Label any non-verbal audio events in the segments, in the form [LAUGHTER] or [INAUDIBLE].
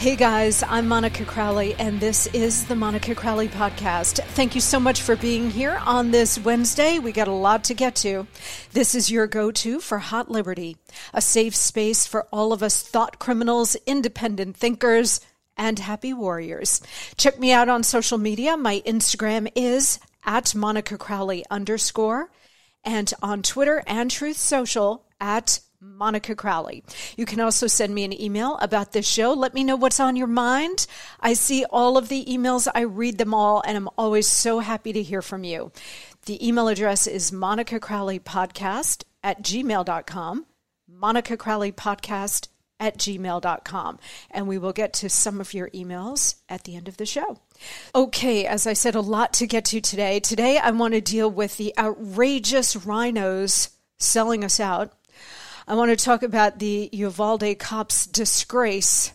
Hey guys, I'm Monica Crowley, and this is the Monica Crowley Podcast. Thank you so much for being here on this Wednesday. We got a lot to get to. This is your go to for Hot Liberty, a safe space for all of us thought criminals, independent thinkers, and happy warriors. Check me out on social media. My Instagram is at Monica Crowley underscore, and on Twitter and Truth Social at Monica Crowley. You can also send me an email about this show. Let me know what's on your mind. I see all of the emails, I read them all, and I'm always so happy to hear from you. The email address is Monica Crowley Podcast at gmail.com. Monica Crowley Podcast at gmail.com. And we will get to some of your emails at the end of the show. Okay, as I said, a lot to get to today. Today, I want to deal with the outrageous RINOs selling us out I want to talk about the Uvalde cops' disgrace.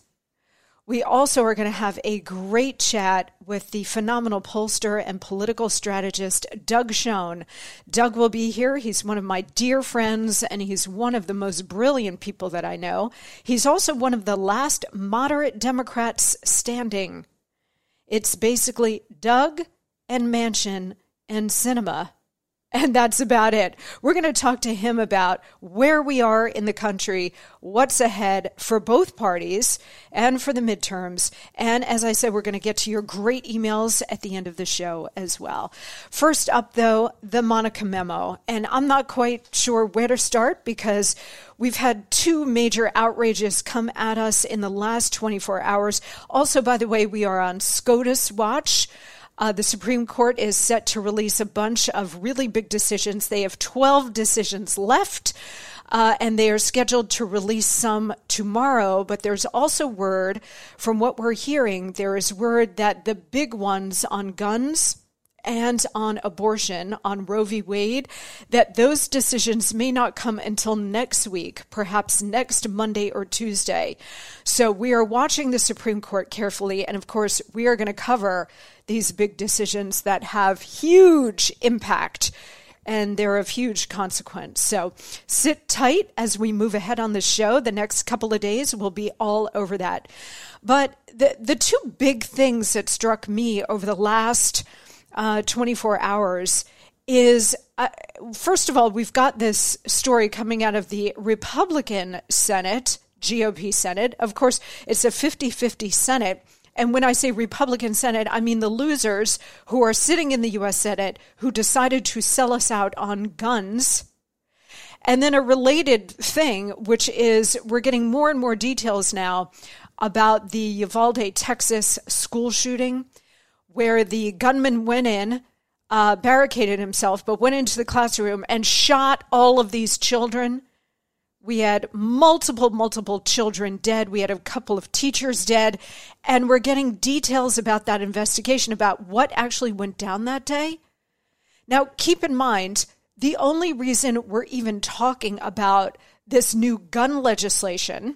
We also are going to have a great chat with the phenomenal pollster and political strategist, Doug Schoen. Doug will be here. He's one of my dear friends, and he's one of the most brilliant people that I know. He's also one of the last moderate Democrats standing. It's basically Doug and Manchin and Sinema and that's about it. We're going to talk to him about where we are in the country, what's ahead for both parties and for the midterms. And as I said, we're going to get to your great emails at the end of the show as well. First up, though, the Monica memo. And I'm not quite sure where to start because We've had two major outrages come at us in the last 24 hours. Also, by the way, we are on SCOTUS watch. Uh, the Supreme Court is set to release a bunch of really big decisions. They have 12 decisions left. Uh, and they are scheduled to release some tomorrow. But there's also word from what we're hearing, there is word that the big ones on guns and on abortion on Roe v. Wade, that those decisions may not come until next week, perhaps next Monday or Tuesday. So we are watching the Supreme Court carefully. And of course, we are going to cover these big decisions that have huge impact and they're of huge consequence. So sit tight as we move ahead on the show. The next couple of days will be all over that. But the, the two big things that struck me over the last uh, 24 hours is uh, first of all, we've got this story coming out of the Republican Senate, GOP Senate. Of course, it's a 50 50 Senate. And when I say Republican Senate, I mean the losers who are sitting in the U.S. Senate who decided to sell us out on guns And then a related thing, which is we're getting more and more details now about the Uvalde, Texas school shooting, where the gunman went in, uh, barricaded himself, but went into the classroom and shot all of these children. We had multiple, multiple children dead. We had a couple of teachers dead. And we're getting details about that investigation, about what actually went down that day. Now, keep in mind, the only reason we're even talking about this new gun legislation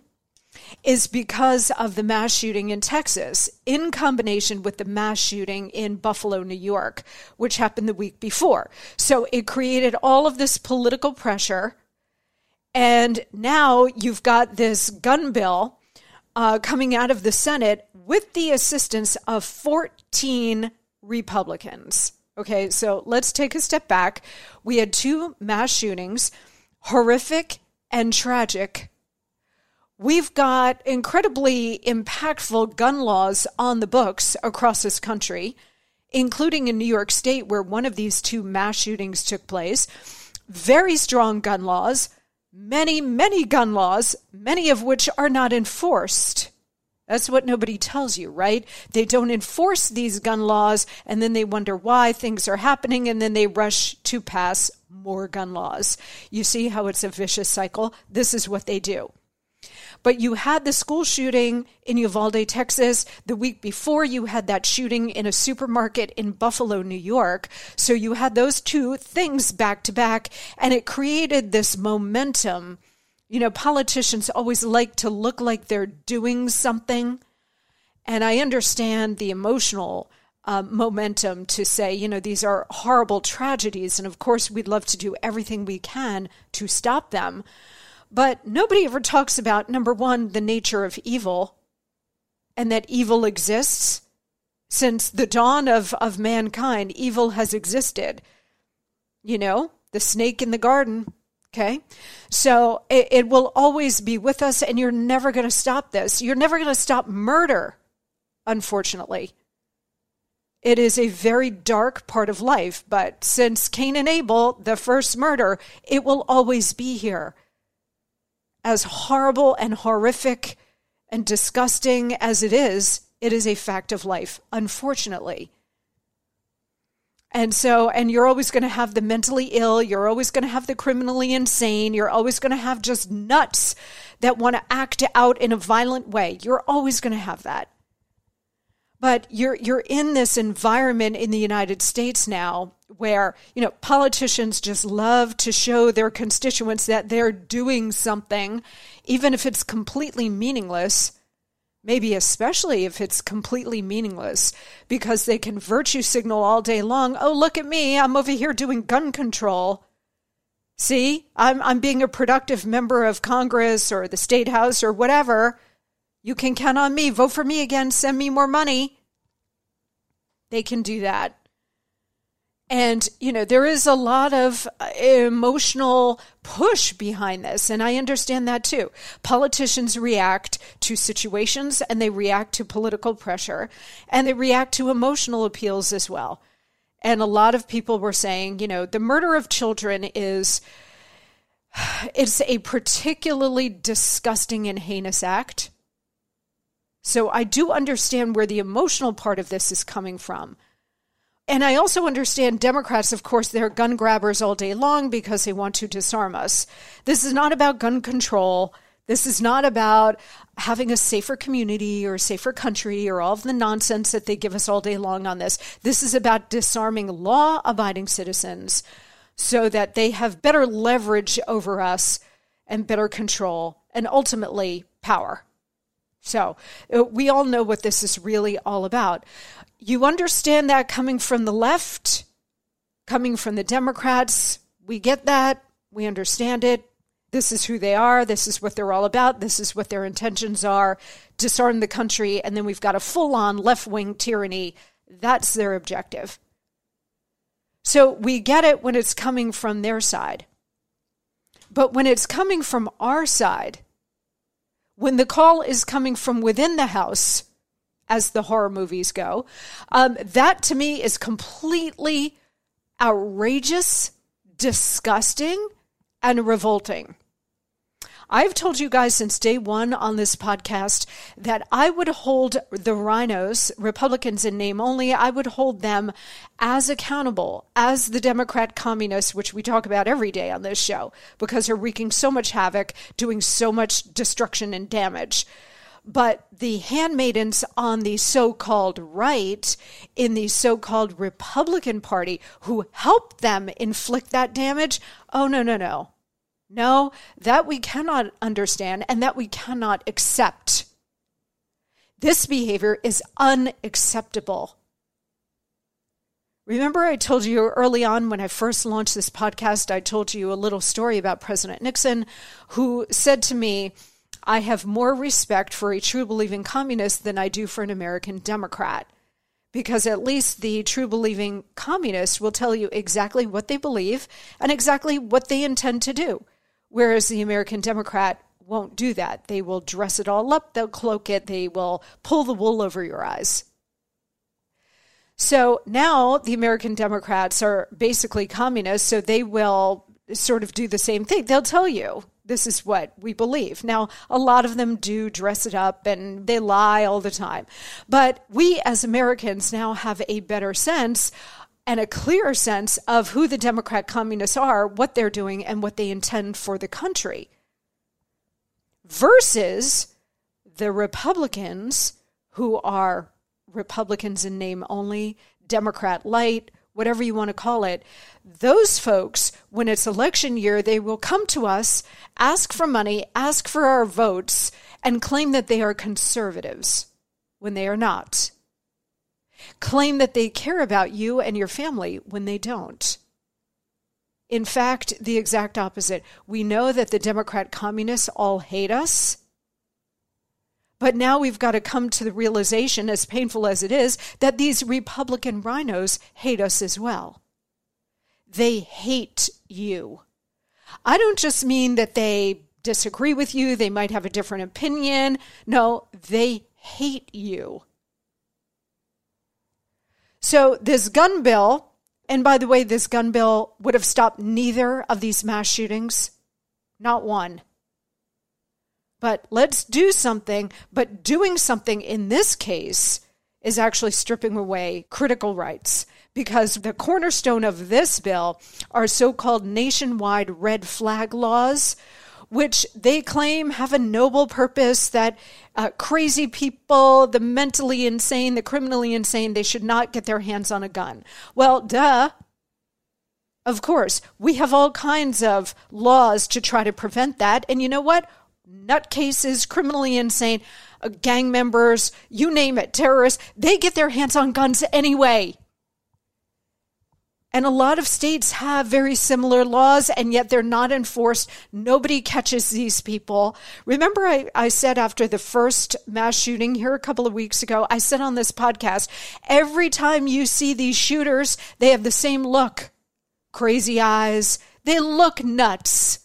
is because of the mass shooting in Texas, in combination with the mass shooting in Buffalo, New York, which happened the week before. So it created all of this political pressure. And now you've got this gun bill uh, coming out of the Senate with the assistance of 14 Republicans. Okay, so let's take a step back. We had two mass shootings, horrific and tragic. We've got incredibly impactful gun laws on the books across this country, including in New York State, where one of these two mass shootings took place. Very strong gun laws, many, many gun laws, many of which are not enforced. That's what nobody tells you, right? They don't enforce these gun laws and then they wonder why things are happening and then they rush to pass more gun laws. You see how it's a vicious cycle? This is what they do. But you had the school shooting in Uvalde, Texas. The week before, you had that shooting in a supermarket in Buffalo, New York. So you had those two things back to back, and it created this momentum you know, politicians always like to look like they're doing something. And I understand the emotional uh, momentum to say, you know, these are horrible tragedies. And of course, we'd love to do everything we can to stop them. But nobody ever talks about, number one, the nature of evil and that evil exists. Since the dawn of, of mankind, evil has existed. You know, the snake in the garden, Okay. So it, it, will always be with us, and you're never going to stop this. You're never going to stop murder, unfortunately. It is a very dark part of life, but since Cain and Abel, the first murder, it will always be here. As horrible and horrific and disgusting as it is, it is a fact of life, unfortunately. And so, and you're always going to have the mentally ill, you're always going to have the criminally insane, you're always going to have just nuts that want to act out in a violent way. You're always going to have that. But you're you're in this environment in the United States now where, you know, politicians just love to show their constituents that they're doing something even if it's completely meaningless maybe especially if it's completely meaningless, because they can virtue signal all day long. Oh, look at me, I'm over here doing gun control. See, I'm, I'm being a productive member of Congress or the State House or whatever. You can count on me. Vote for me again. Send me more money. They can do that. And, you know, there is a lot of uh, emotional push behind this. And I understand that too. Politicians react to situations and they react to political pressure and they react to emotional appeals as well. And a lot of people were saying, you know, the murder of children is [SIGHS] it's a particularly disgusting and heinous act. So I do understand where the emotional part of this is coming from. And I also understand Democrats, of course, they're gun grabbers all day long because they want to disarm us. This is not about gun control. This is not about having a safer community or a safer country or all of the nonsense that they give us all day long on this. This is about disarming law abiding citizens so that they have better leverage over us and better control and ultimately power. So uh, we all know what this is really all about you understand that coming from the left, coming from the Democrats. We get that. We understand it. This is who they are. This is what they're all about. This is what their intentions are disarm the country. And then we've got a full on left wing tyranny. That's their objective. So we get it when it's coming from their side. But when it's coming from our side, when the call is coming from within the house, as the horror movies go. Um, that to me is completely outrageous, disgusting, and revolting. I've told you guys since day one on this podcast that I would hold the RINOs, Republicans in name only, I would hold them as accountable as the Democrat communists, which we talk about every day on this show because they're wreaking so much havoc, doing so much destruction and damage. But the handmaidens on the so called right in the so called Republican Party who helped them inflict that damage, oh, no, no, no. No, that we cannot understand and that we cannot accept. This behavior is unacceptable. Remember, I told you early on when I first launched this podcast, I told you a little story about President Nixon, who said to me, I have more respect for a true believing communist than I do for an American Democrat. Because at least the true believing communist will tell you exactly what they believe and exactly what they intend to do. Whereas the American Democrat won't do that. They will dress it all up, they'll cloak it, they will pull the wool over your eyes. So now the American Democrats are basically communists, so they will sort of do the same thing. They'll tell you this is what we believe. Now, a lot of them do dress it up and they lie all the time. But we as Americans now have a better sense and a clearer sense of who the Democrat communists are, what they're doing, and what they intend for the country. Versus the Republicans, who are Republicans in name only, Democrat light, whatever you want to call it, those folks, when it's election year, they will come to us, ask for money, ask for our votes, and claim that they are conservatives when they are not claim that they care about you and your family when they don't. In fact, the exact opposite. We know that the Democrat communists all hate us. But now we've got to come to the realization, as painful as it is, that these Republican RINOs hate us as well. They hate you. I don't just mean that they disagree with you, they might have a different opinion. No, they hate you. So, this gun bill, and by the way, this gun bill would have stopped neither of these mass shootings, not one. But let's do something. But doing something in this case is actually stripping away critical rights because the cornerstone of this bill are so called nationwide red flag laws, which they claim have a noble purpose that uh, crazy people, the mentally insane, the criminally insane, they should not get their hands on a gun. Well, duh. Of course, we have all kinds of laws to try to prevent that. And you know what? Nutcases, criminally insane, uh, gang members, you name it, terrorists, they get their hands on guns anyway. And a lot of states have very similar laws, and yet they're not enforced. Nobody catches these people. Remember, I, I said after the first mass shooting here a couple of weeks ago, I said on this podcast every time you see these shooters, they have the same look crazy eyes. They look nuts.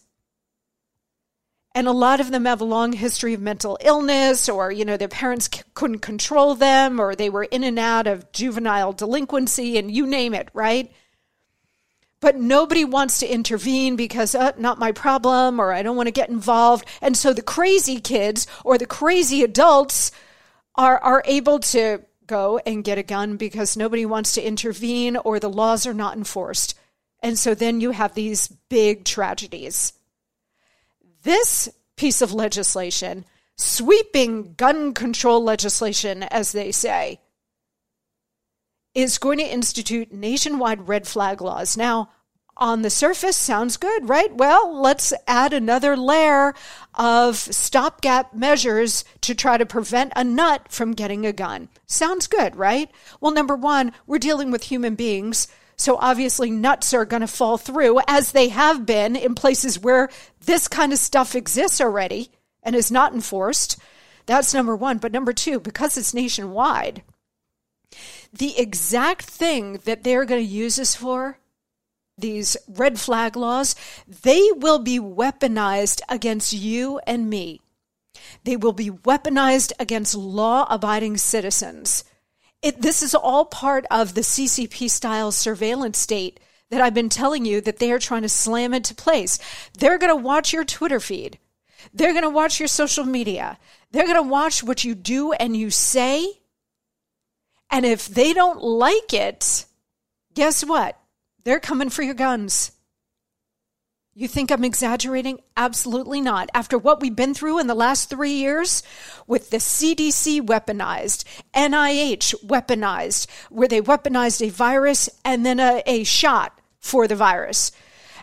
And a lot of them have a long history of mental illness, or, you know, their parents c- couldn't control them, or they were in and out of juvenile delinquency, and you name it, right? But nobody wants to intervene because uh, not my problem or I don't want to get involved. And so the crazy kids or the crazy adults are are able to go and get a gun because nobody wants to intervene or the laws are not enforced. And so then you have these big tragedies. This piece of legislation, sweeping gun control legislation as they say, is going to institute nationwide red flag laws. Now, on the surface, sounds good, right? Well, let's add another layer of stopgap measures to try to prevent a nut from getting a gun. Sounds good, right? Well, number one, we're dealing with human beings. So obviously, nuts are going to fall through, as they have been in places where this kind of stuff exists already and is not enforced. That's number one. But number two, because it's nationwide, the exact thing that they're going to use this for, these red flag laws, they will be weaponized against you and me. They will be weaponized against law abiding citizens. It, this is all part of the CCP style surveillance state that I've been telling you that they are trying to slam into place. They're going to watch your Twitter feed. They're going to watch your social media. They're going to watch what you do and you say. And if they don't like it, guess what? They're coming for your guns. You think I'm exaggerating? Absolutely not. After what we've been through in the last three years with the CDC weaponized, NIH weaponized, where they weaponized a virus and then a, a shot for the virus.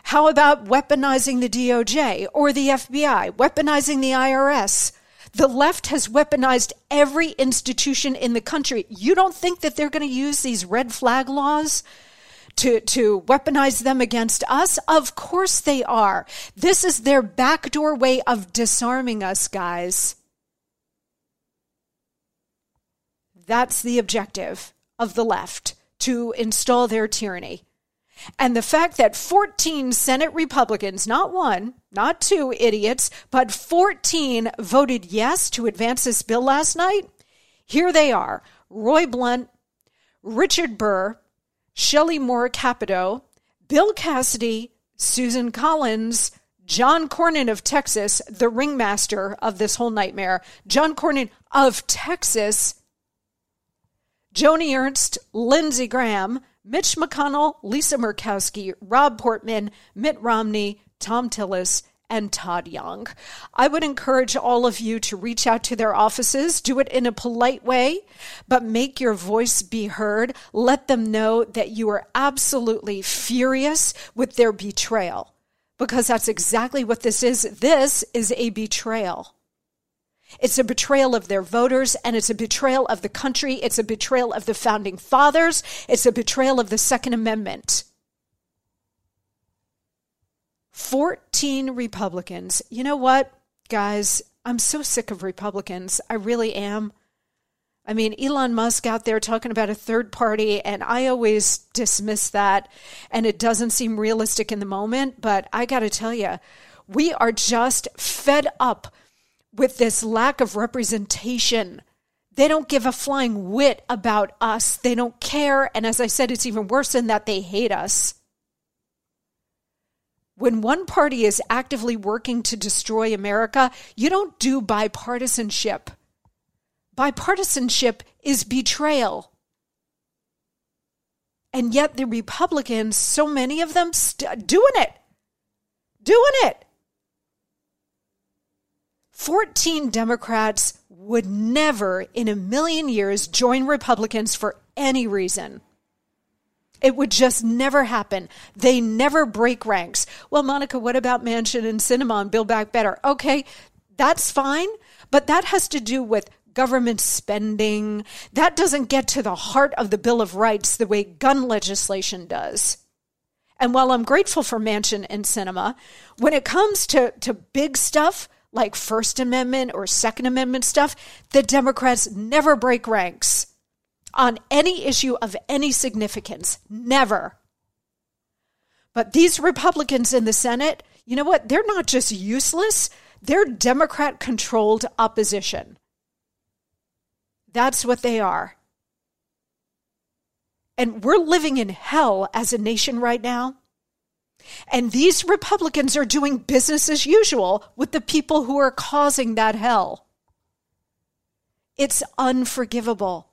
How about weaponizing the DOJ or the FBI, weaponizing the IRS? The left has weaponized every institution in the country. You don't think that they're going to use these red flag laws to, to weaponize them against us? Of course they are. This is their backdoor way of disarming us, guys. That's the objective of the left to install their tyranny. And the fact that 14 Senate Republicans, not one, not two idiots, but 14 voted yes to advance this bill last night, here they are Roy Blunt, Richard Burr, Shelley Moore Capito, Bill Cassidy, Susan Collins, John Cornyn of Texas, the ringmaster of this whole nightmare, John Cornyn of Texas, Joni Ernst, Lindsey Graham, Mitch McConnell, Lisa Murkowski, Rob Portman, Mitt Romney, Thom Tillis, and Todd Young. I would encourage all of you to reach out to their offices, do it in a polite way, but make your voice be heard. Let them know that you are absolutely furious with their betrayal, because that's exactly what this is. This is a betrayal. It's a betrayal of their voters and it's a betrayal of the country. It's a betrayal of the founding fathers. It's a betrayal of the Second Amendment. 14 Republicans. You know what, guys? I'm so sick of Republicans. I really am. I mean, Elon Musk out there talking about a third party, and I always dismiss that, and it doesn't seem realistic in the moment. But I got to tell you, we are just fed up with this lack of representation. They don't give a flying whit about us. They don't care. And as I said, it's even worse than that, they hate us. When one party is actively working to destroy America, you don't do bipartisanship. Bipartisanship is betrayal. And yet the Republicans, so many of them, st- doing it. Doing it. 14 Democrats would never in a million years join Republicans for any reason. It would just never happen. They never break ranks. Well, Monica, what about Manchin and Sinema and Build Back Better? Okay, that's fine, but that has to do with government spending. That doesn't get to the heart of the Bill of Rights the way gun legislation does. And while I'm grateful for Manchin and Sinema, when it comes to, to big stuff like First Amendment or Second Amendment stuff, the Democrats never break ranks on any issue of any significance. Never. But these Republicans in the Senate, you know what? They're not just useless, they're Democrat controlled opposition. That's what they are. And we're living in hell as a nation right now. And these Republicans are doing business as usual with the people who are causing that hell. It's unforgivable.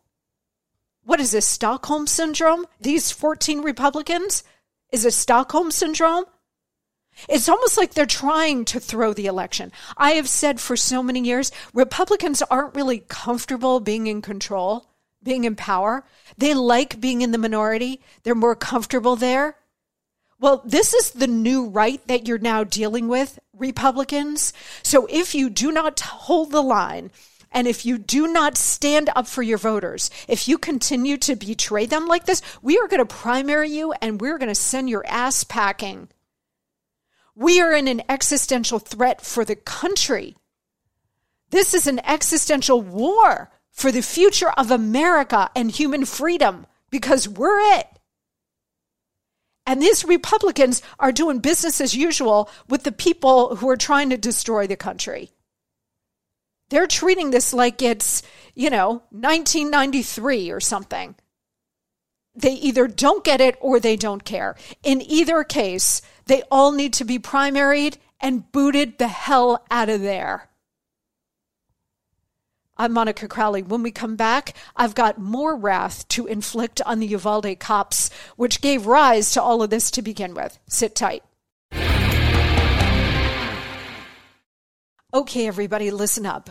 What is this, Stockholm Syndrome? These 14 Republicans? Is it Stockholm Syndrome? It's almost like they're trying to throw the election. I have said for so many years Republicans aren't really comfortable being in control, being in power. They like being in the minority, they're more comfortable there. Well, this is the new right that you're now dealing with, Republicans. So if you do not hold the line, and if you do not stand up for your voters, if you continue to betray them like this, we are going to primary you and we're going to send your ass packing. We are in an existential threat for the country. This is an existential war for the future of America and human freedom because we're it. And these Republicans are doing business as usual with the people who are trying to destroy the country. They're treating this like it's, you know, 1993 or something. they either don't get it or they don't care. In either case, they all need to be primaried and booted the hell out of there. I'm Monica Crowley. When we come back, I've got more wrath to inflict on the Uvalde cops, which gave rise to all of this to begin with. Sit tight. Okay, everybody, listen up.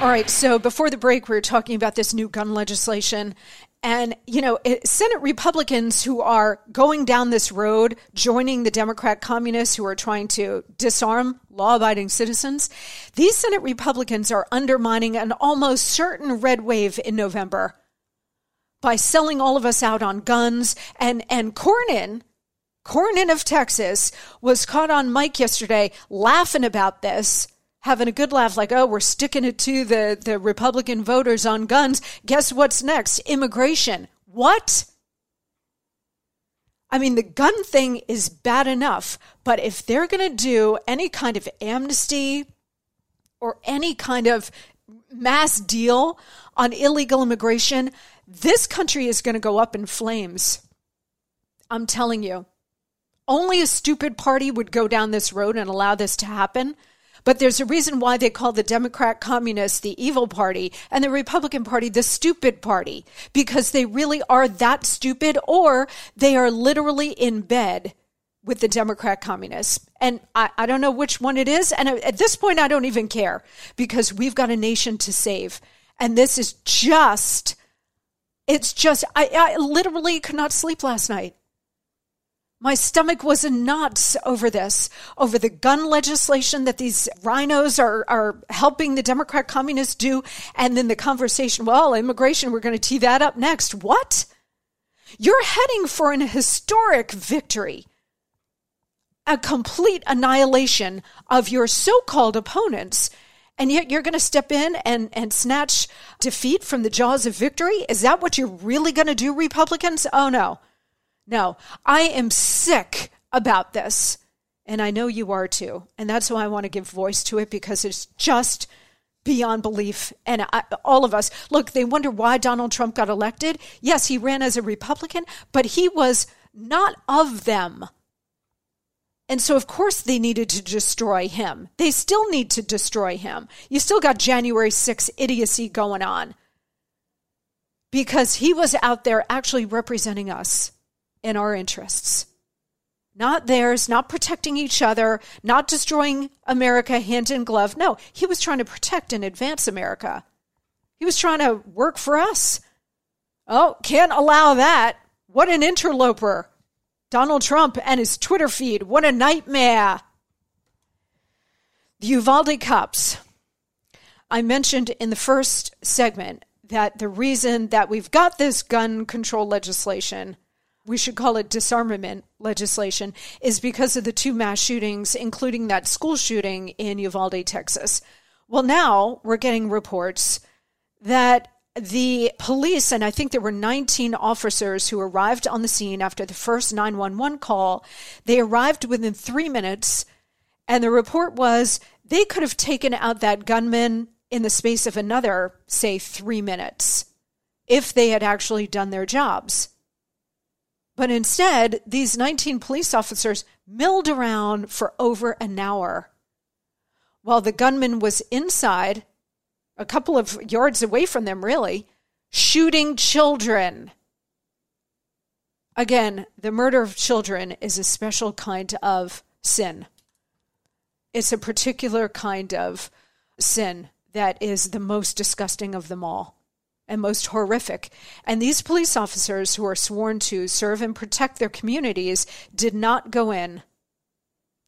All right, so before the break, we were talking about this new gun legislation. And, you know, Senate Republicans who are going down this road, joining the Democrat communists who are trying to disarm law abiding citizens, these Senate Republicans are undermining an almost certain red wave in November by selling all of us out on guns. And, and Cornyn, Cornyn of Texas, was caught on mic yesterday laughing about this having a good laugh, like, oh, we're sticking it to the, the Republican voters on guns. Guess what's next? Immigration. What? I mean, the gun thing is bad enough, but if they're going to do any kind of amnesty or any kind of mass deal on illegal immigration, this country is going to go up in flames. I'm telling you. Only a stupid party would go down this road and allow this to happen. But there's a reason why they call the Democrat communists the evil party and the Republican party the stupid party, because they really are that stupid or they are literally in bed with the Democrat communists. And I, I don't know which one it is. And at this point, I don't even care because we've got a nation to save. And this is just, it's just, I, I literally could not sleep last night. My stomach was in knots over this, over the gun legislation that these RINOs are, are helping the Democrat communists do. And then the conversation, well, immigration, we're going to tee that up next. What? You're heading for an historic victory, a complete annihilation of your so called opponents. And yet you're going to step in and, and snatch defeat from the jaws of victory? Is that what you're really going to do, Republicans? Oh, no. No, I am sick about this. And I know you are too. And that's why I want to give voice to it because it's just beyond belief. And I, all of us, look, they wonder why Donald Trump got elected. Yes, he ran as a Republican, but he was not of them. And so, of course, they needed to destroy him. They still need to destroy him. You still got January 6 idiocy going on because he was out there actually representing us in our interests. Not theirs, not protecting each other, not destroying America hand in glove. No, he was trying to protect and advance America. He was trying to work for us. Oh, can't allow that. What an interloper. Donald Trump and his Twitter feed. What a nightmare. The Uvalde cops. I mentioned in the first segment that the reason that we've got this gun control legislation we should call it disarmament legislation, is because of the two mass shootings, including that school shooting in Uvalde, Texas. Well, now we're getting reports that the police, and I think there were 19 officers who arrived on the scene after the first 911 call, they arrived within three minutes. And the report was they could have taken out that gunman in the space of another, say, three minutes if they had actually done their jobs. But instead, these 19 police officers milled around for over an hour while the gunman was inside, a couple of yards away from them, really, shooting children. Again, the murder of children is a special kind of sin. It's a particular kind of sin that is the most disgusting of them all and most horrific. And these police officers who are sworn to serve and protect their communities did not go in.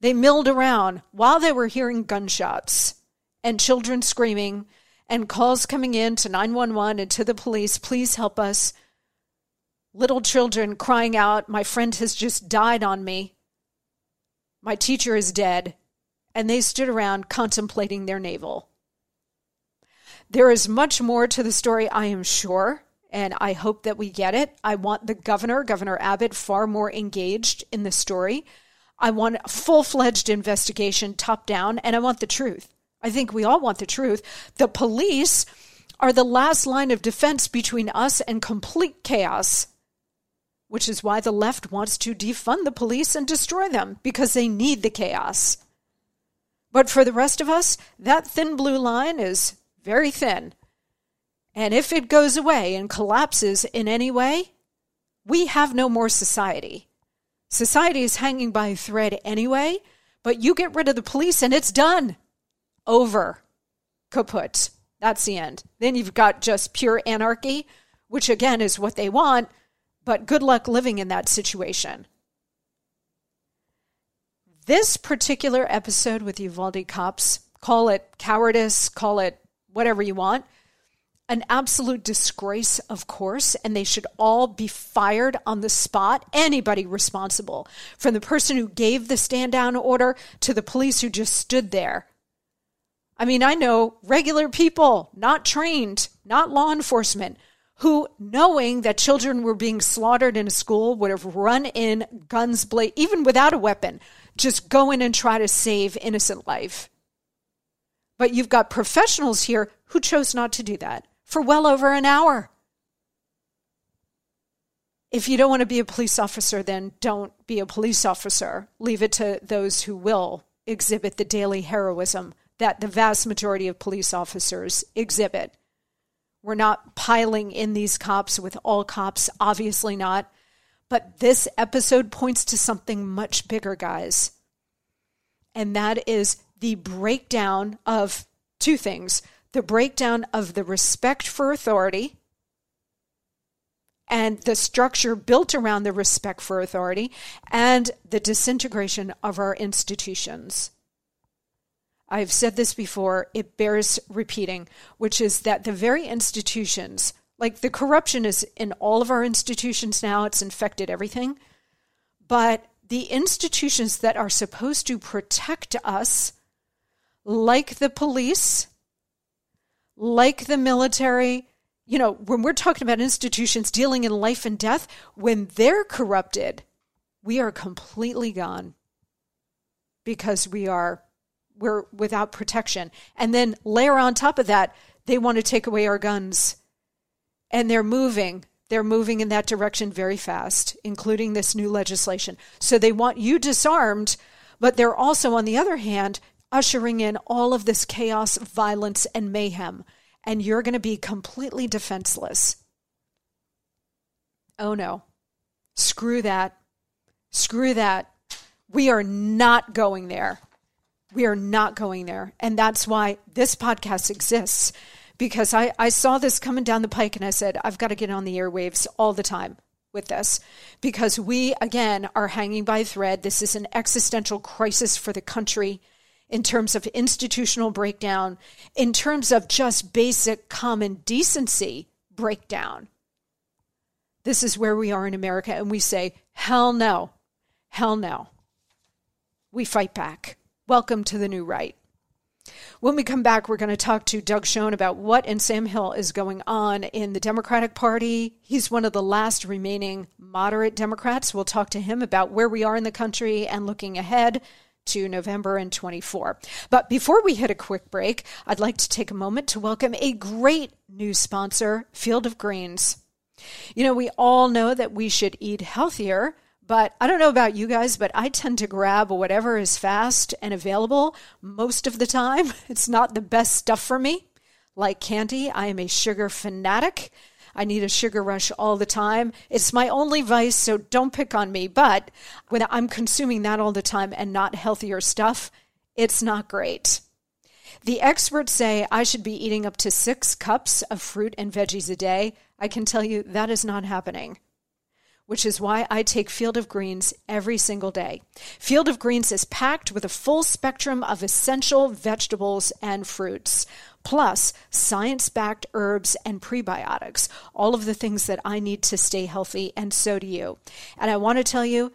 They milled around while they were hearing gunshots and children screaming and calls coming in to 911 and to the police, please help us. Little children crying out, My friend has just died on me. My teacher is dead. And they stood around contemplating their navel. There is much more to the story, I am sure, and I hope that we get it. I want the governor, Governor Abbott, far more engaged in the story. I want a full fledged investigation, top down, and I want the truth. I think we all want the truth. The police are the last line of defense between us and complete chaos, which is why the left wants to defund the police and destroy them because they need the chaos. But for the rest of us, that thin blue line is very thin. And if it goes away and collapses in any way, we have no more society. Society is hanging by a thread anyway, but you get rid of the police and it's done. Over. Kaput. That's the end. Then you've got just pure anarchy, which again is what they want, but good luck living in that situation. This particular episode with Uvalde cops, call it cowardice, call it whatever you want. An absolute disgrace, of course, and they should all be fired on the spot. Anybody responsible, from the person who gave the stand down order to the police who just stood there. I mean, I know regular people, not trained, not law enforcement, who, knowing that children were being slaughtered in a school, would have run in, guns blazing, even without a weapon, just go in and try to save innocent life. But you've got professionals here who chose not to do that for well over an hour. If you don't want to be a police officer, then don't be a police officer. Leave it to those who will exhibit the daily heroism that the vast majority of police officers exhibit. We're not piling in these cops with all cops, obviously not. But this episode points to something much bigger, guys. And that is the breakdown of two things the breakdown of the respect for authority and the structure built around the respect for authority and the disintegration of our institutions. I've said this before, it bears repeating, which is that the very institutions, like the corruption is in all of our institutions now, it's infected everything. But the institutions that are supposed to protect us like the police, like the military, you know, when we're talking about institutions dealing in life and death, when they're corrupted, we are completely gone because we are we're without protection. And then layer on top of that, they want to take away our guns. And they're moving. They're moving in that direction very fast, including this new legislation. So they want you disarmed, but they're also, on the other hand, ushering in all of this chaos, violence, and mayhem, and you're going to be completely defenseless. Oh no. Screw that. Screw that. We are not going there. We are not going there. And that's why this podcast exists because I, I saw this coming down the pike and I said, I've got to get on the airwaves all the time with this because we, again, are hanging by a thread. This is an existential crisis for the country in terms of institutional breakdown, in terms of just basic common decency breakdown. This is where we are in America, and we say, hell no, hell no. We fight back. Welcome to the new right. When we come back, we're going to talk to Doug Schoen about what in Sam Hill is going on in the Democratic Party. He's one of the last remaining moderate Democrats. We'll talk to him about where we are in the country and looking ahead to November and 24. But before we hit a quick break, I'd like to take a moment to welcome a great new sponsor, Field of Greens. You know, we all know that we should eat healthier. But I don't know about you guys, but I tend to grab whatever is fast and available most of the time. [LAUGHS] It's not the best stuff for me. Like candy, I am a sugar fanatic. I need a sugar rush all the time. It's my only vice, so don't pick on me. But when I'm consuming that all the time and not healthier stuff, it's not great. The experts say I should be eating up to six cups of fruit and veggies a day. I can tell you that is not happening which is why I take Field of Greens every single day. Field of Greens is packed with a full spectrum of essential vegetables and fruits, plus science backed herbs and prebiotics, all of the things that I need to stay healthy, and so do you. And I want to tell you,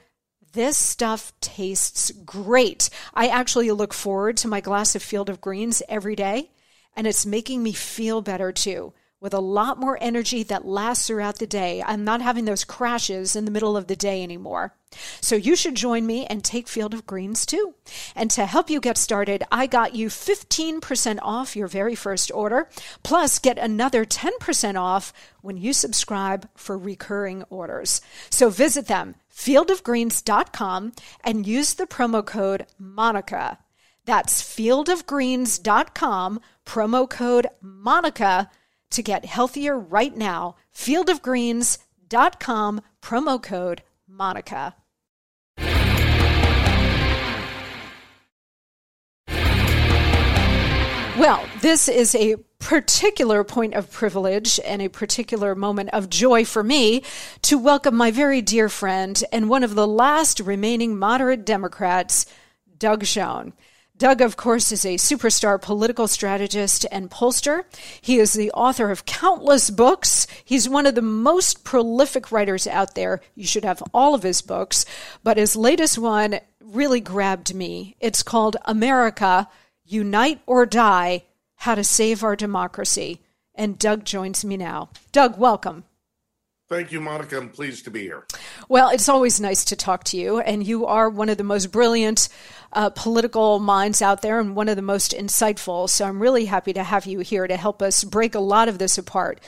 this stuff tastes great. I actually look forward to my glass of Field of Greens every day, and it's making me feel better too with a lot more energy that lasts throughout the day. I'm not having those crashes in the middle of the day anymore. So you should join me and take Field of Greens too. And to help you get started, I got you 15% off your very first order, plus get another 10% off when you subscribe for recurring orders. So visit them, fieldofgreens.com, and use the promo code MONICA. That's fieldofgreens.com, promo code MONICA to get healthier right now. Fieldofgreens.com, promo code Monica. Well, this is a particular point of privilege and a particular moment of joy for me to welcome my very dear friend and one of the last remaining moderate Democrats, Doug Schoen. Doug, of course, is a superstar political strategist and pollster. He is the author of countless books. He's one of the most prolific writers out there. You should have all of his books, but his latest one really grabbed me. It's called America Unite or Die How to Save Our Democracy. And Doug joins me now. Doug, welcome. Thank you, Monica. I'm pleased to be here. Well, it's always nice to talk to you, and you are one of the most brilliant uh, political minds out there and one of the most insightful. So I'm really happy to have you here to help us break a lot of this apart.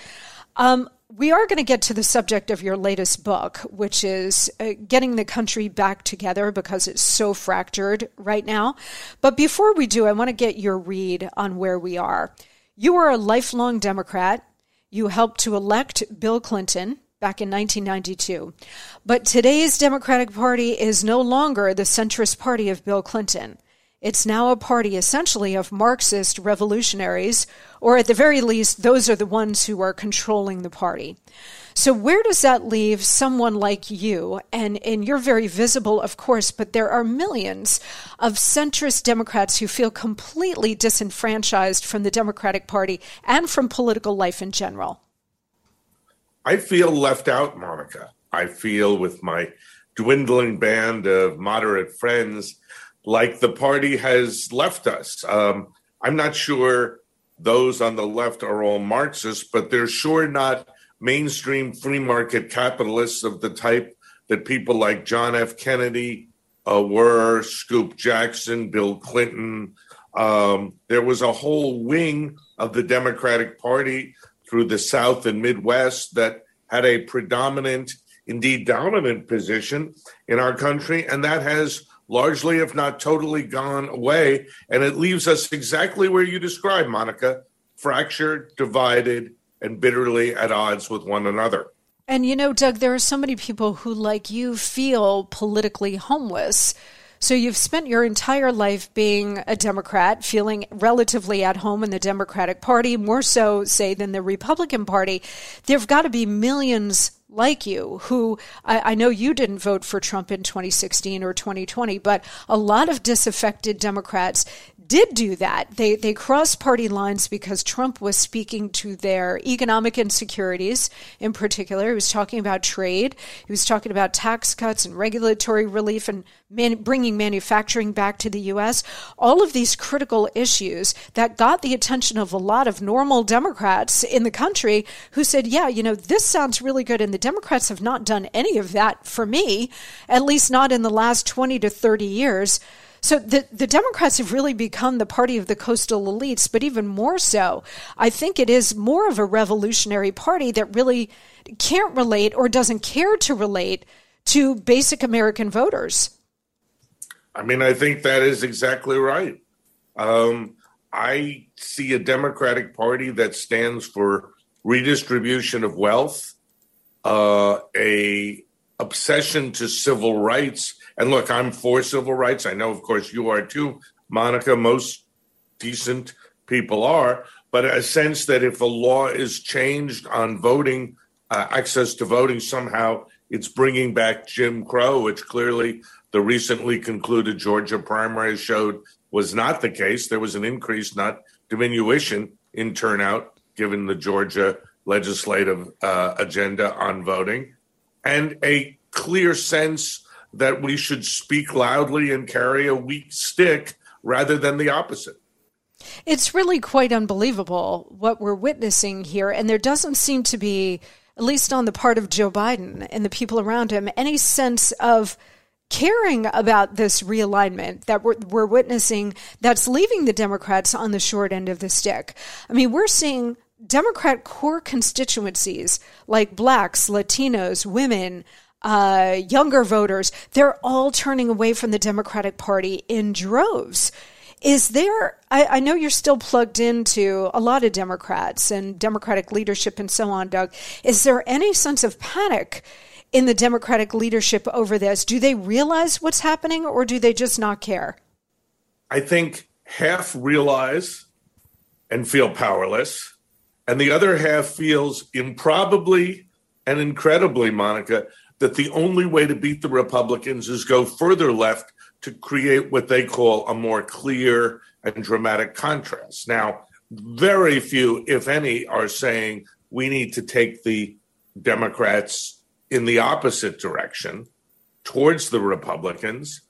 Um, we are going to get to the subject of your latest book, which is uh, getting the country back together because it's so fractured right now. But before we do, I want to get your read on where we are. You are a lifelong Democrat. You helped to elect Bill Clinton back in 1992. But today's Democratic Party is no longer the centrist party of Bill Clinton. It's now a party essentially of Marxist revolutionaries, or at the very least, those are the ones who are controlling the party. So, where does that leave someone like you? And, and you're very visible, of course, but there are millions of centrist Democrats who feel completely disenfranchised from the Democratic Party and from political life in general. I feel left out, Monica. I feel with my dwindling band of moderate friends like the party has left us. Um, I'm not sure those on the left are all Marxists, but they're sure not mainstream free market capitalists of the type that people like John F. Kennedy uh, were, Scoop Jackson, Bill Clinton. Um, there was a whole wing of the Democratic Party through the South and Midwest that had a predominant, indeed dominant position in our country. And that has largely, if not totally, gone away. And it leaves us exactly where you described, Monica fractured, divided, and bitterly at odds with one another. And you know, Doug, there are so many people who, like you, feel politically homeless so you've spent your entire life being a Democrat, feeling relatively at home in the Democratic Party, more so, say, than the Republican Party. There've got to be millions like you who I, I, know you didn't vote for Trump in 2016 or 2020, but a lot of disaffected Democrats did do that. They they crossed party lines because Trump was speaking to their economic insecurities in particular. He was talking about trade. He was talking about tax cuts and regulatory relief and man, bringing manufacturing back to the U.S. All of these critical issues that got the attention of a lot of normal Democrats in the country who said, "Yeah, you know, this sounds really good." And the Democrats have not done any of that for me, at least not in the last twenty to thirty years. So the, the Democrats have really become the party of the coastal elites, but even more so, I think it is more of a revolutionary party that really can't relate or doesn't care to relate to basic American voters. I mean, I think that is exactly right. Um, I see a Democratic Party that stands for redistribution of wealth, uh, a obsession to civil rights and look, I'm for civil rights. I know, of course, you are too, Monica. Most decent people are, but a sense that if a law is changed on voting, uh, access to voting, somehow it's bringing back Jim Crow, which clearly the recently concluded Georgia primary showed was not the case. There was an increase, not diminution, in turnout given the Georgia legislative uh, agenda on voting, and a clear sense that we should speak loudly and carry a weak stick rather than the opposite. It's really quite unbelievable what we're witnessing here. And there doesn't seem to be, at least on the part of Joe Biden and the people around him, any sense of caring about this realignment that we're, we're witnessing that's leaving the Democrats on the short end of the stick. I mean, we're seeing Democrat core constituencies like blacks, Latinos, women, uh, younger voters, they're all turning away from the Democratic Party in droves. Is there, I, I, know you're still plugged into a lot of Democrats and Democratic leadership and so on, Doug. Is there any sense of panic in the Democratic leadership over this? Do they realize what's happening or do they just not care? I think half realize and feel powerless, and the other half feels improbably and incredibly, Monica, that the only way to beat the Republicans is go further left to create what they call a more clear and dramatic contrast. Now, very few, if any, are saying we need to take the Democrats in the opposite direction towards the Republicans.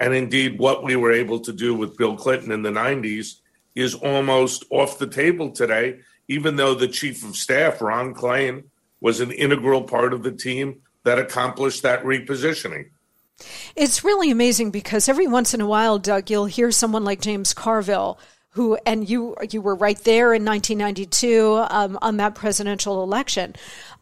And indeed, what we were able to do with Bill Clinton in the 90s is almost off the table today, even though the chief of staff, Ron Klain, was an integral part of the team that accomplished that repositioning. It's really amazing because every once in a while, Doug, you'll hear someone like James Carville who and you you were right there in 1992 um, on that presidential election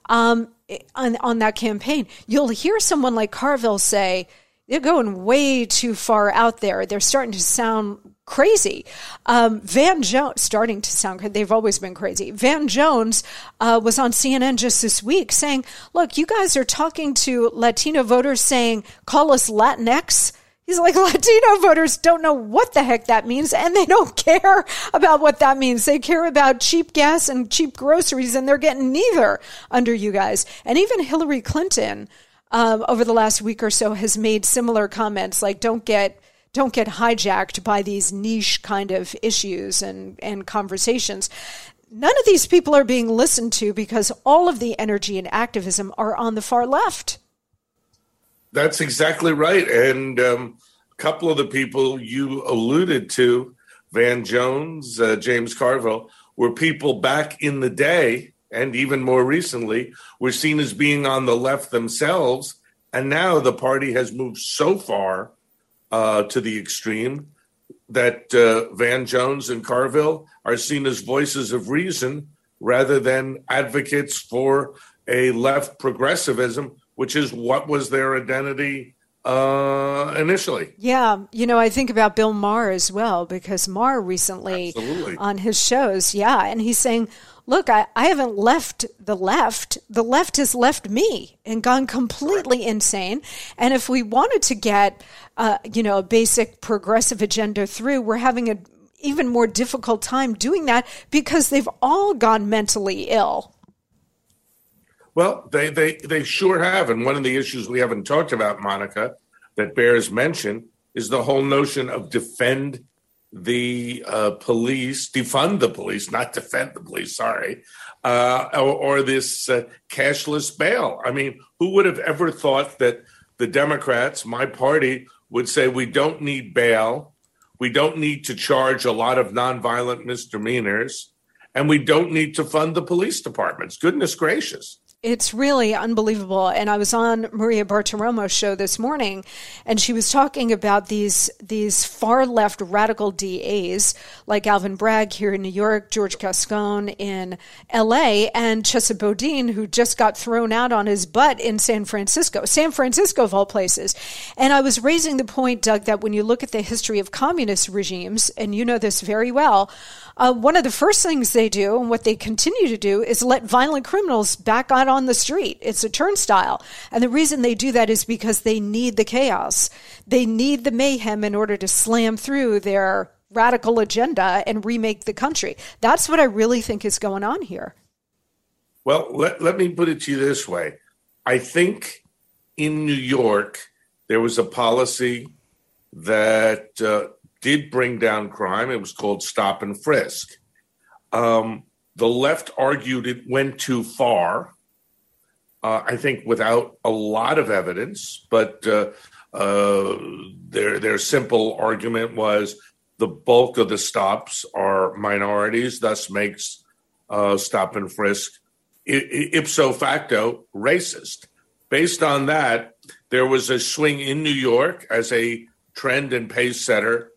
um, on, on that campaign you'll hear someone like carville say they're going way too far out there they're starting to sound crazy. Um, Van Jones, starting to sound, they've always been crazy. Van Jones uh, was on CNN just this week saying, look, you guys are talking to Latino voters saying, call us Latinx. He's like, [LAUGHS] Latino voters don't know what the heck that means, and they don't care about what that means. They care about cheap gas and cheap groceries, and they're getting neither under you guys. And even Hillary Clinton, um, over the last week or so, has made similar comments like, don't get don't get hijacked by these niche kind of issues and, and conversations. None of these people are being listened to because all of the energy and activism are on the far left. That's exactly right. And um, a couple of the people you alluded to, Van Jones, uh, James Carville, were people back in the day and even more recently were seen as being on the left themselves. And now the party has moved so far uh, to the extreme that uh, Van Jones and Carville are seen as voices of reason rather than advocates for a left progressivism, which is what was their identity uh, initially. Yeah, you know, I think about Bill Maher as well because Maher recently Absolutely. on his shows, yeah, and he's saying, look, I, I haven't left the left. The left has left me and gone completely insane. And if we wanted to get, uh, you know, a basic progressive agenda through, we're having an even more difficult time doing that because they've all gone mentally ill. Well, they, they, they sure have. And one of the issues we haven't talked about, Monica, that bears mention is the whole notion of defend the uh, police, defund the police, not defend the police, sorry, uh, or, or, this uh, cashless bail. I mean, who would have ever thought that the Democrats, my party, would say we don't need bail, we don't need to charge a lot of nonviolent misdemeanors, and we don't need to fund the police departments. Goodness gracious. It's really unbelievable. And I was on Maria Bartiromo's show this morning, and she was talking about these these far left radical DAs like Alvin Bragg here in New York, George Gascon in L.A., and Chesa Boudin, who just got thrown out on his butt in San Francisco, San Francisco of all places. And I was raising the point, Doug, that when you look at the history of communist regimes, and you know this very well, uh, one of the first things they do and what they continue to do is let violent criminals back out on the street. It's a turnstile. And the reason they do that is because they need the chaos. They need the mayhem in order to slam through their radical agenda and remake the country. That's what I really think is going on here. Well, let, let me put it to you this way. I think in New York, there was a policy that uh, did bring down crime. It was called stop and frisk. Um, the left argued it went too far. Uh, I think without a lot of evidence, but uh, uh, their their simple argument was the bulk of the stops are minorities, thus makes uh, stop and frisk ipso facto racist. Based on that, there was a swing in New York as a trend and pace setter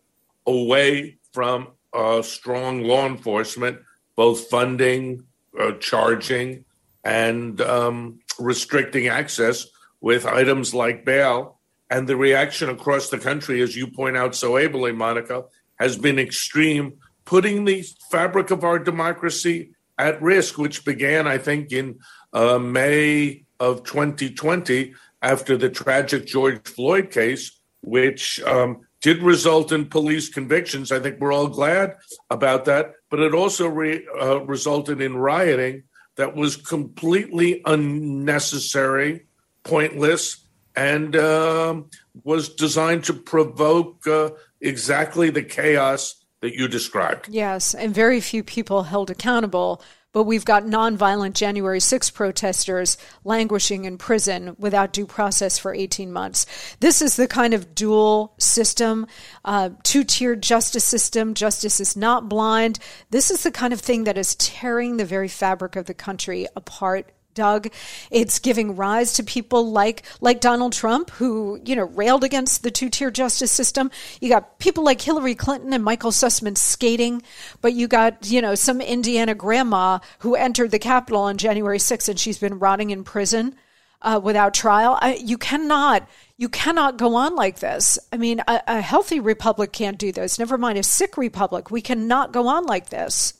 away from uh, strong law enforcement, both funding, uh, charging, and um, restricting access with items like bail. And the reaction across the country, as you point out so ably, Monica, has been extreme, putting the fabric of our democracy at risk, which began, I think, in uh, May of 2020 after the tragic George Floyd case, which um, did result in police convictions. I think we're all glad about that. But it also re, uh, resulted in rioting that was completely unnecessary, pointless, and uh, was designed to provoke uh, exactly the chaos that you described. Yes, and very few people held accountable but we've got nonviolent January 6 protesters languishing in prison without due process for 18 months. This is the kind of dual system, uh, two tiered justice system. Justice is not blind. This is the kind of thing that is tearing the very fabric of the country apart Doug. It's giving rise to people like like Donald Trump, who you know railed against the two tier justice system. You got people like Hillary Clinton and Michael Sussmann skating, but you got you know some Indiana grandma who entered the Capitol on January 6th and she's been rotting in prison uh, without trial. I, you cannot. You cannot go on like this. I mean, a, a healthy republic can't do this. Never mind a sick republic. We cannot go on like this.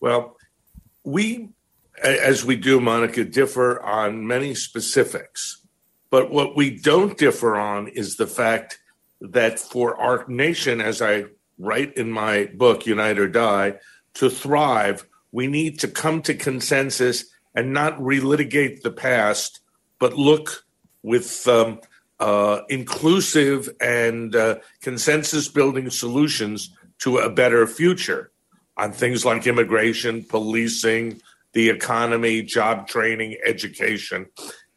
Well, we as we do, Monica, differ on many specifics. But what we don't differ on is the fact that for our nation, as I write in my book, Unite or Die, to thrive, we need to come to consensus and not relitigate the past, but look with um, uh, inclusive and uh, consensus building solutions to a better future on things like immigration, policing, the economy, job training, education.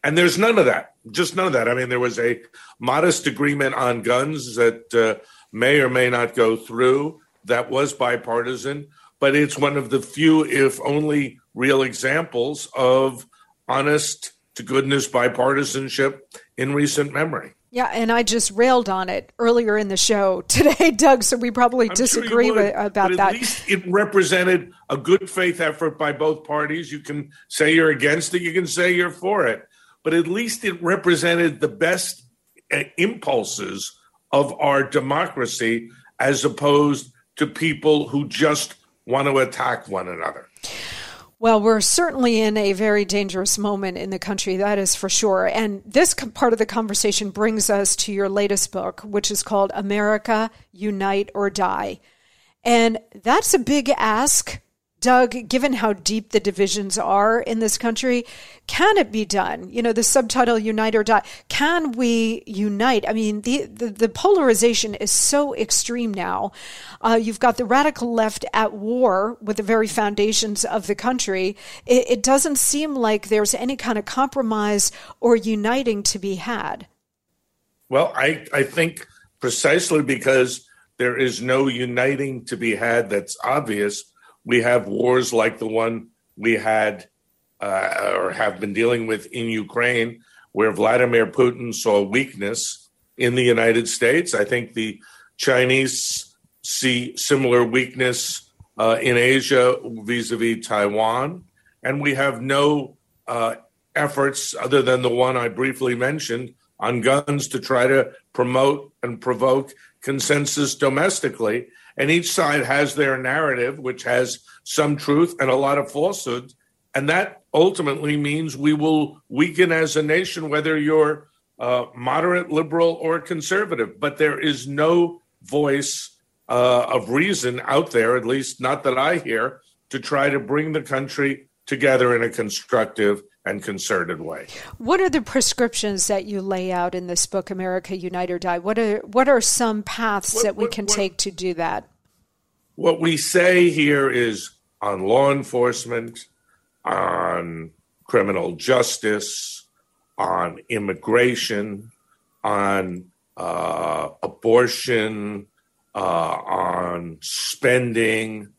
And there's none of that, just none of that. I mean, there was a modest agreement on guns that uh, may or may not go through that was bipartisan, but it's one of the few, if only real examples of honest to goodness bipartisanship in recent memory. Yeah, and I just railed on it earlier in the show [LAUGHS] today, Doug. So we probably I'm disagree sure with, about but that. At least it represented a good faith effort by both parties. You can say you're against it, you can say you're for it, but at least it represented the best uh, impulses of our democracy as opposed to people who just want to attack one another. Well, we're certainly in a very dangerous moment in the country, that is for sure. And this part of the conversation brings us to your latest book, which is called America Unite or Die. And that's a big ask Doug, given how deep the divisions are in this country, can it be done? You know, the subtitle Unite or Die. Can we unite? I mean, the, the, the polarization is so extreme now. Uh, you've got the radical left at war with the very foundations of the country. It, it doesn't seem like there's any kind of compromise or uniting to be had. Well, I, I think precisely because there is no uniting to be had that's obvious we have wars like the one we had uh, or have been dealing with in Ukraine, where Vladimir Putin saw weakness in the United States. I think the Chinese see similar weakness uh, in Asia vis a vis Taiwan. And we have no uh, efforts other than the one I briefly mentioned on guns to try to promote and provoke consensus domestically and each side has their narrative, which has some truth and a lot of falsehood. And that ultimately means we will weaken as a nation, whether you're uh, moderate, liberal, or conservative. But there is no voice uh, of reason out there, at least not that I hear, to try to bring the country together in a constructive and concerted way. What are the prescriptions that you lay out in this book, America Unite or Die? What are what are some paths what, that we what, can what, take to do that? What we say here is on law enforcement, on criminal justice, on immigration, on uh, abortion, uh, on spending,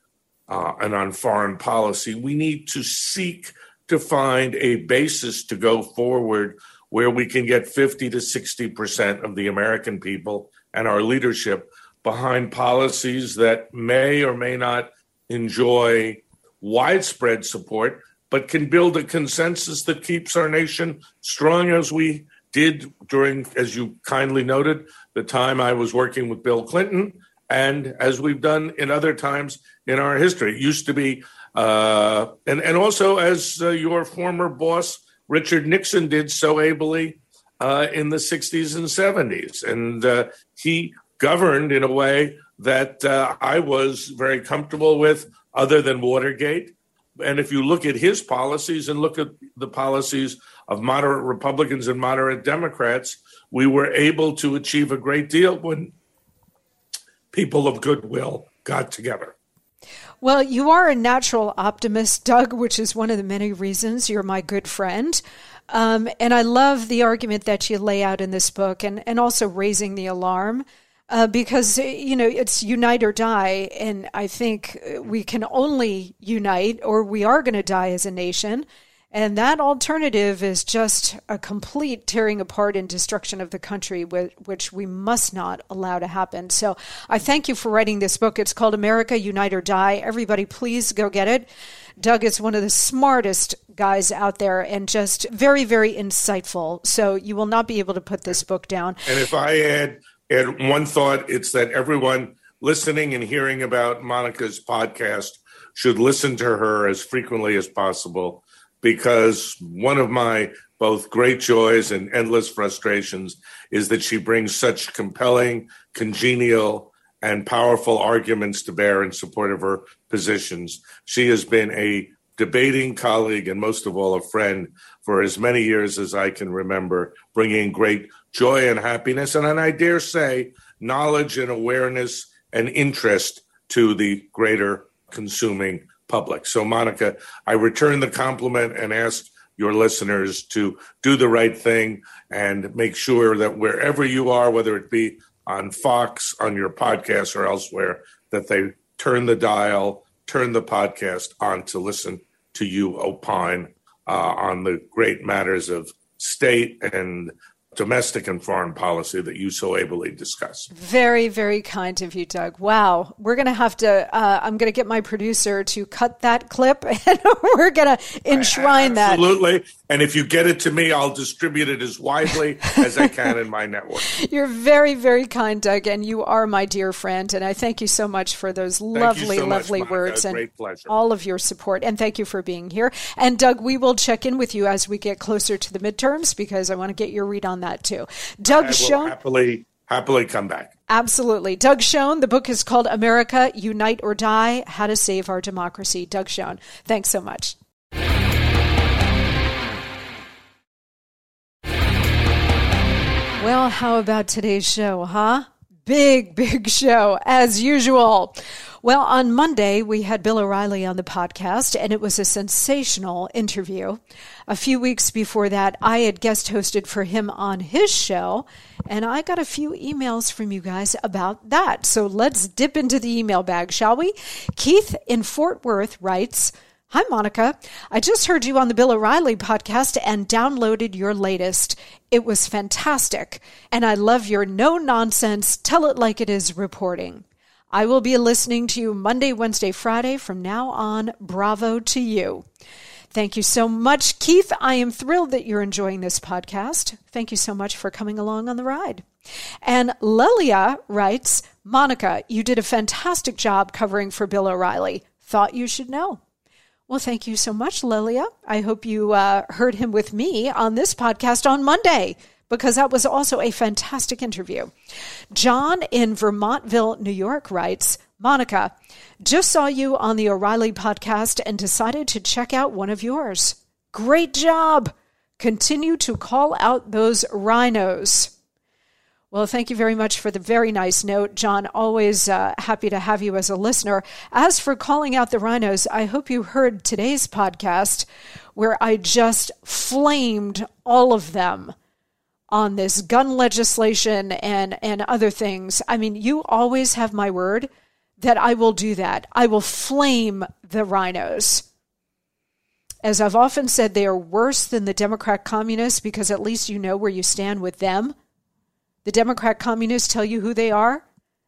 uh, and on foreign policy. We need to seek to find a basis to go forward where we can get 50 to 60% of the American people and our leadership behind policies that may or may not enjoy widespread support, but can build a consensus that keeps our nation strong as we did during, as you kindly noted, the time I was working with Bill Clinton, and as we've done in other times in our history. It used to be uh, and and also as uh, your former boss Richard Nixon did so ably uh, in the 60s and 70s, and uh, he governed in a way that uh, I was very comfortable with, other than Watergate. And if you look at his policies and look at the policies of moderate Republicans and moderate Democrats, we were able to achieve a great deal when people of goodwill got together. Well, you are a natural optimist, Doug, which is one of the many reasons you're my good friend. Um, and I love the argument that you lay out in this book and, and also raising the alarm. Uh, because you know it's unite or die, and I think we can only unite, or we are going to die as a nation. And that alternative is just a complete tearing apart and destruction of the country, which we must not allow to happen. So I thank you for writing this book. It's called America Unite or Die. Everybody, please go get it. Doug is one of the smartest guys out there and just very, very insightful. So you will not be able to put this book down. And if I add, add one thought, it's that everyone listening and hearing about Monica's podcast should listen to her as frequently as possible because one of my both great joys and endless frustrations is that she brings such compelling, congenial, and powerful arguments to bear in support of her positions. She has been a debating colleague and most of all a friend for as many years as I can remember, bringing great joy and happiness, and, and I dare say knowledge and awareness and interest to the greater consuming public. So, Monica, I return the compliment and ask your listeners to do the right thing and make sure that wherever you are, whether it be on Fox, on your podcast, or elsewhere, that they turn the dial, turn the podcast on to listen to you opine uh, on the great matters of state and domestic and foreign policy that you so ably discuss. Very, very kind of you, Doug. Wow. We're going to have to, uh, I'm going to get my producer to cut that clip [LAUGHS] and we're going to enshrine that. Absolutely. And if you get it to me, I'll distribute it as widely as I can in my network. [LAUGHS] You're very, very kind, Doug, and you are my dear friend. And I thank you so much for those thank lovely, so lovely much, words and all of your support. And thank you for being here. And Doug, we will check in with you as we get closer to the midterms because I want to get your read on that too. Doug Schoen. Happily, happily come back. Absolutely. Doug Schoen, the book is called America Unite or Die How to Save Our Democracy. Doug Schoen, thanks so much. Well, how about today's show, huh? Big, big show, as usual. Well, on Monday, we had Bill O'Reilly on the podcast, and it was a sensational interview. A few weeks before that, I had guest hosted for him on his show, and I got a few emails from you guys about that. So let's dip into the email bag, shall we? Keith in Fort Worth writes, Hi, Monica. I just heard you on the Bill O'Reilly podcast and downloaded your latest. It was fantastic. And I love your no nonsense, tell it like it is reporting. I will be listening to you Monday, Wednesday, Friday from now on. Bravo to you. Thank you so much, Keith. I am thrilled that you're enjoying this podcast. Thank you so much for coming along on the ride. And Lelia writes, Monica, you did a fantastic job covering for Bill O'Reilly. Thought you should know. Well, thank you so much, Lilia. I hope you uh, heard him with me on this podcast on Monday because that was also a fantastic interview. John in Vermontville, New York writes Monica, just saw you on the O'Reilly podcast and decided to check out one of yours. Great job! Continue to call out those RINOs. Well, thank you very much for the very nice note, John. Always uh, happy to have you as a listener. As for calling out the RINOs, I hope you heard today's podcast where I just flamed all of them on this gun legislation and, and other things. I mean, you always have my word that I will do that. I will flame the RINOs. As I've often said, they are worse than the Democrat communists because at least you know where you stand with them. The Democrat communists tell you who they are.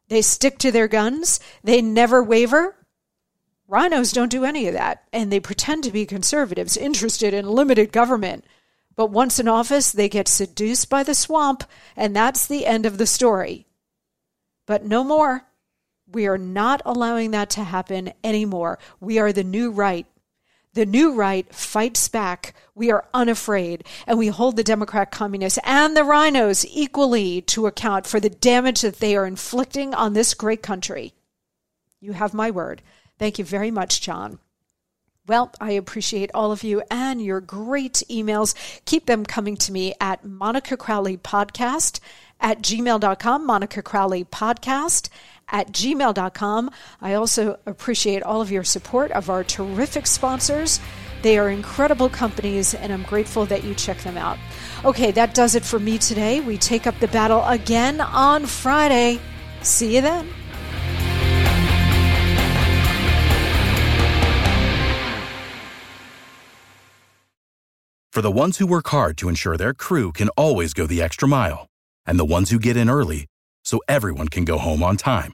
They stick to their guns. They never waver. RINOs don't do any of that, and they pretend to be conservatives interested in limited government. But once in office, they get seduced by the swamp, and that's the end of the story. But no more. We are not allowing that to happen anymore. We are the new right. The new right fights back. We are unafraid, and we hold the Democrat communists and the RINOs equally to account for the damage that they are inflicting on this great country. You have my word. Thank you very much, John. Well, I appreciate all of you and your great emails. Keep them coming to me at Monica Crowley Podcast at gmail.com, Monica Crowley Podcast at gmail.com. I also appreciate all of your support of our terrific sponsors. They are incredible companies, and I'm grateful that you check them out. Okay, that does it for me today. We take up the battle again on Friday. See you then. For the ones who work hard to ensure their crew can always go the extra mile, and the ones who get in early so everyone can go home on time,